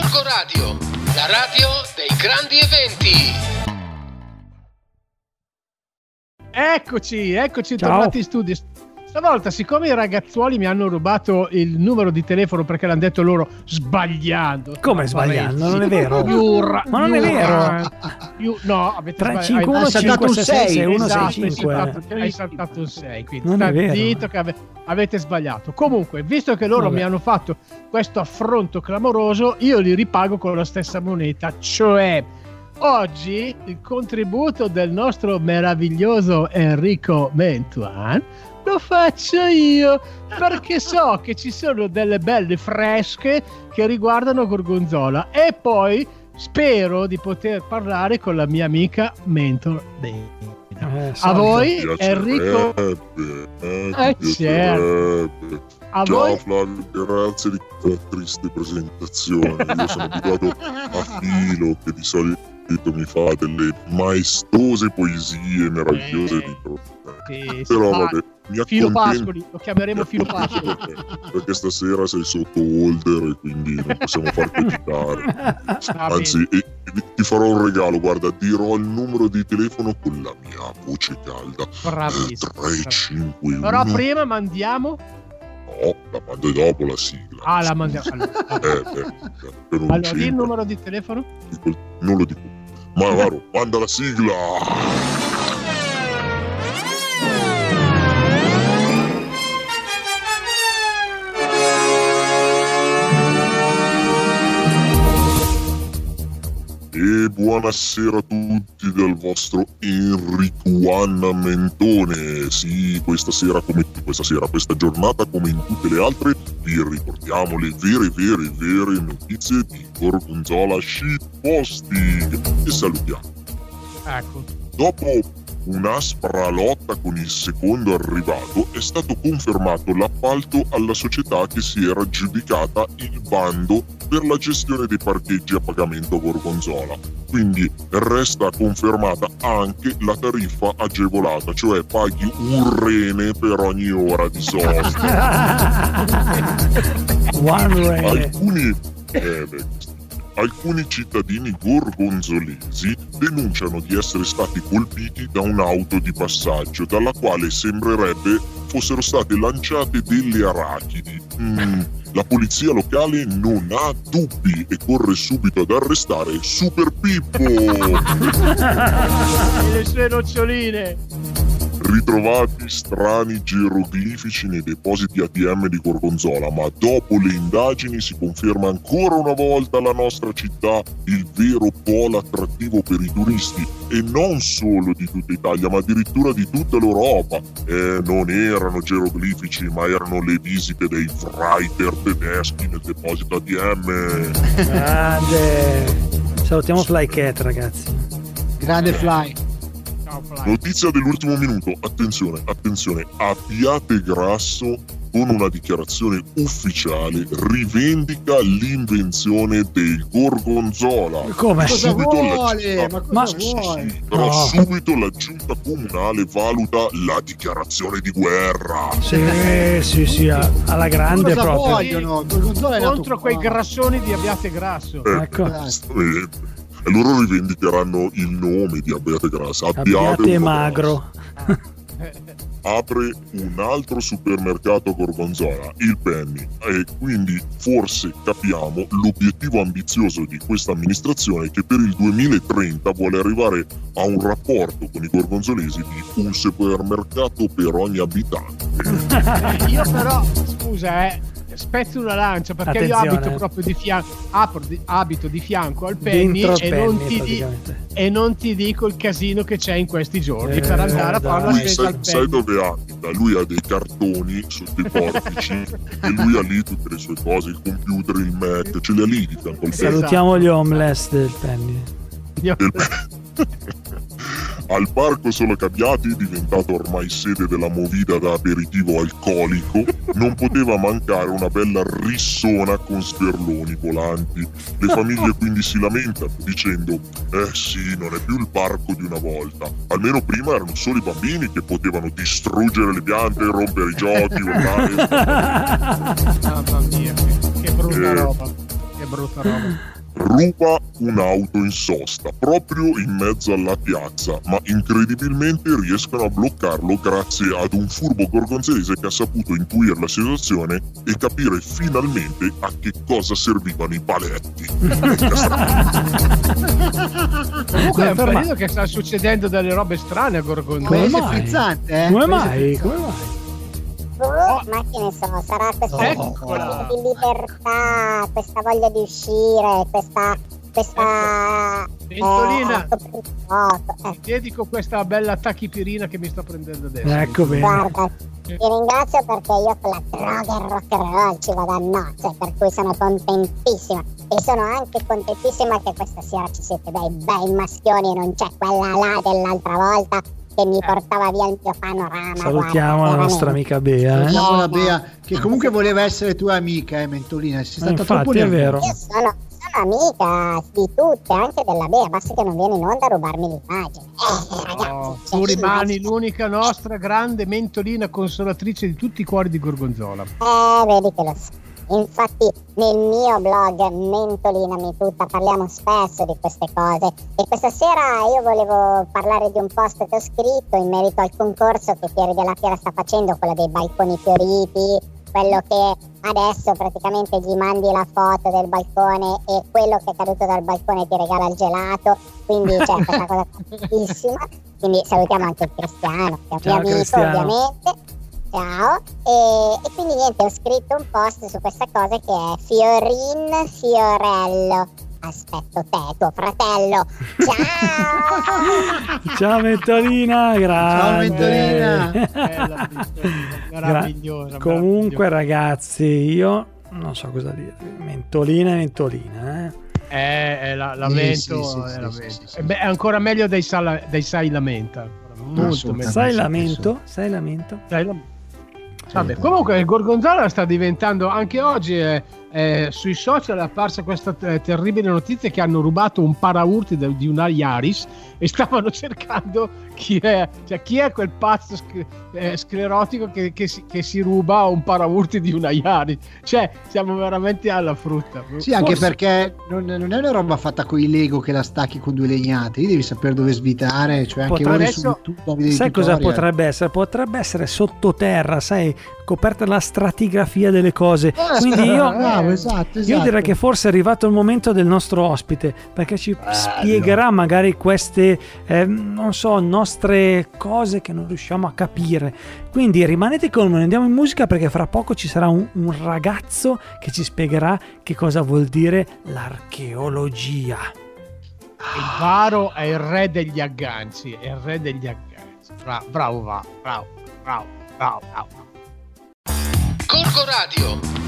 Gorgo Radio, la radio dei grandi eventi. Eccoci, eccoci Ciao. tornati in studio. Stavolta, siccome i ragazzuoli mi hanno rubato il numero di telefono perché l'hanno detto loro sbagliando. Come sbagliando? Non è vero. Ma non è Iurra- Iu- no, avete 3, sbagliato. 5, 1, Hai saltato 5, un 6, sei. 6, 1, 6, Esatto, hai 5. saltato- Hai saltato un 6, quindi Non è zitto che ave- avete sbagliato. Comunque, visto che loro Vabbè. mi hanno fatto questo affronto clamoroso, io li ripago con la stessa moneta, cioè oggi il contributo del nostro meraviglioso Enrico Mentuan lo faccio io perché so che ci sono delle belle fresche che riguardano Gorgonzola e poi spero di poter parlare con la mia amica Mentor Dana. Eh, A voi Enrico Eh, Eh, certo. a Ciao voi Flavio, grazie di questa triste presentazione. Io sono abituato a Filo che di solito mi fa delle maestose poesie meravigliose Eh. di Sì, Però vabbè, mi Filo Pascoli, lo chiameremo Filo Pascoli. perché, stasera sei sotto holder e quindi non possiamo farti agitare. Va Anzi, e- e ti farò un regalo, guarda, dirò il numero di telefono con la mia voce calda. bravissimo. 351 Però prima mandiamo No, la mando dopo la sigla. Ah, la mandiamo. Allora, Eh, beh, allora il numero di telefono? non lo dico. Ma Varo, manda la sigla! E buonasera a tutti dal vostro Enrico Mentone. Sì, questa sera come questa sera, questa giornata come in tutte le altre, vi riportiamo le vere, vere, vere notizie di Gorgonzola Shitposting. E salutiamo. Ecco. Dopo un'aspra lotta con il secondo arrivato è stato confermato l'appalto alla società che si era aggiudicata il bando per la gestione dei parcheggi a pagamento Gorgonzola. Quindi resta confermata anche la tariffa agevolata, cioè paghi un rene per ogni ora di sosta. One Ray. Alcuni, eh, beh, alcuni cittadini gorgonzolesi denunciano di essere stati colpiti da un'auto di passaggio dalla quale sembrerebbe fossero state lanciate delle arachidi. Mm, la polizia locale non ha dubbi e corre subito ad arrestare Super Pippo. E le sue noccioline. Ritrovati strani geroglifici nei depositi ATM di Gorgonzola, ma dopo le indagini si conferma ancora una volta la nostra città il vero polo attrattivo per i turisti e non solo di tutta Italia, ma addirittura di tutta l'Europa. E non erano geroglifici, ma erano le visite dei Freiter tedeschi nel deposito ATM. Grande. Salutiamo Flycat, ragazzi. Grande fly. Notizia dell'ultimo minuto, attenzione, attenzione, Abbiate Grasso con una dichiarazione ufficiale rivendica l'invenzione del gorgonzola. Come? Cosa Subito la vuole? città- Ma cosa Ma- Sì, sì, vuole? sì, però No. subito la giunta comunale valuta la dichiarazione di guerra. Sì, sì, sì, alla grande Cosa proprio. vogliono? Gorgonzola è Contro quei grassoni di Abbiate Grasso. Eh, Ecco. giustamente. E loro rivendicheranno il nome di Abbiate Grasso. Abbiate po' magro. apre un altro supermercato a Gorgonzola, il Penny, e quindi forse capiamo l'obiettivo ambizioso di questa amministrazione che per il 2030 vuole arrivare a un rapporto con i gorgonzolesi di un supermercato per ogni abitante. Io però, scusa, eh, spezzo una lancia perché io Attenzione. abito proprio di fianco, apro di- abito di fianco al Penny e, non penny, ti di- e non ti dico il casino che c'è in questi giorni Eh, per andare a fare la dai. Lui sai, al sai dove abita? Lui ha dei cartoni sotto i portici e lui ha lì tutte le sue cose, il computer, il Mac, ce li ha lì di fianco al Penny. Salutiamo gli homeless del Penny. Io- Al parco Solo Capiati, diventato ormai sede della movida da aperitivo alcolico, non poteva mancare una bella rissona con sperloni volanti. Le famiglie quindi si lamentano dicendo: Eh sì, non è più il parco di una volta. Almeno prima erano solo i bambini che potevano distruggere le piante, rompere i giochi, urlare. Mamma mia, che brutta Eh. roba. Che brutta roba. Ruba un'auto in sosta proprio in mezzo alla piazza, ma incredibilmente riescono a bloccarlo grazie ad un furbo gorgonzese che ha saputo intuire la situazione e capire finalmente a che cosa servivano i paletti. Comunque è un periodo che sta succedendo delle robe strane a Gorgonzola. Come mai? frizzante, eh? Come mai? Come mai? Ma che ne so, sarà questa Eccola. di libertà, questa voglia di uscire, questa... questa... Ventolina. eh, autopilota. Eh, Ti dedico questa bella tachipirina che mi sto prendendo adesso. Ecco bene. Guarda, ti ringrazio perché io con la droga e il rock and roll ci vado a nozze, per cui sono contentissima. E sono anche contentissima che questa sera ci siete dei bei maschioni e non c'è quella là dell'altra volta che mi portava via il mio panorama. Salutiamo guarda, la nostra amica Bea. Eh? Salutiamo la Bea, che comunque voleva essere tua amica, eh, Mentolina. Sei Eh, stata troppo infatti è nervosa. vero. Io sono, sono amica di tutte, anche della Bea, basta che non viene in onda a rubarmi l'immagine. Eh, ragazzi, Oh, cioè, tu rimani l'unica nostra grande mentolina consolatrice di tutti i cuori di Gorgonzola. Eh, vedi che lo so. Infatti nel mio blog Mentolinami tutta parliamo spesso di queste cose e questa sera io volevo parlare di un post che ho scritto in merito al concorso che Fieri della Fiera sta facendo, quello dei balconi fioriti, quello che adesso praticamente gli mandi la foto del balcone e quello che è caduto dal balcone ti regala il gelato, quindi c'è questa cosa tantissima. Quindi salutiamo anche il Cristiano, che è un mio amico Cristiano. ovviamente. Ciao, e, e quindi niente, ho scritto un post su questa cosa che è Fiorin Fiorello. Aspetto te, tuo fratello. Ciao! Ciao Mentolina, grazie. Mentolina. Bella, meravigliosa. Comunque ragazzi, io non so cosa dire. Mentolina e mentolina, eh. è, è la, Sì, lamento, sì, sì, è, sì, lamento. sì, sì, sì. Eh è ancora meglio dei, sala- dei sai lamenta. Molto meglio. Sai lamento? Sai lamento? Sai lam- Vabbè, comunque il Gorgonzola sta diventando anche oggi eh, eh, sui social è apparsa questa terribile notizia che hanno rubato un paraurti de- di una Yaris e stavano cercando chi è, cioè, chi è quel pazzo sc- eh, sclerotico che, che si, che si ruba un paraurti di una Yaris. Cioè, siamo veramente alla frutta. Sì, anche Forse- perché non, non è una roba fatta con i Lego che la stacchi con due legnate, lì devi sapere dove svitare, cioè anche Potrebbe ora su essere- YouTube Sai cosa potrebbe essere? Potrebbe essere sottoterra, sai, coperta la stratigrafia delle cose. Eh, Quindi io, bravo, esatto, io esatto. direi che forse è arrivato il momento del nostro ospite, perché ci spiegherà magari queste, eh, non so, nostre cose che non riusciamo a capire. Quindi rimanete con noi, andiamo in musica perché fra poco ci sarà un, un ragazzo che ci spiegherà che cosa vuol dire l'archeologia. Il Varo è il re degli agganci, è il re degli agganci. Bra- bravo, va, bravo, bravo, bravo, bravo. Corco Radio,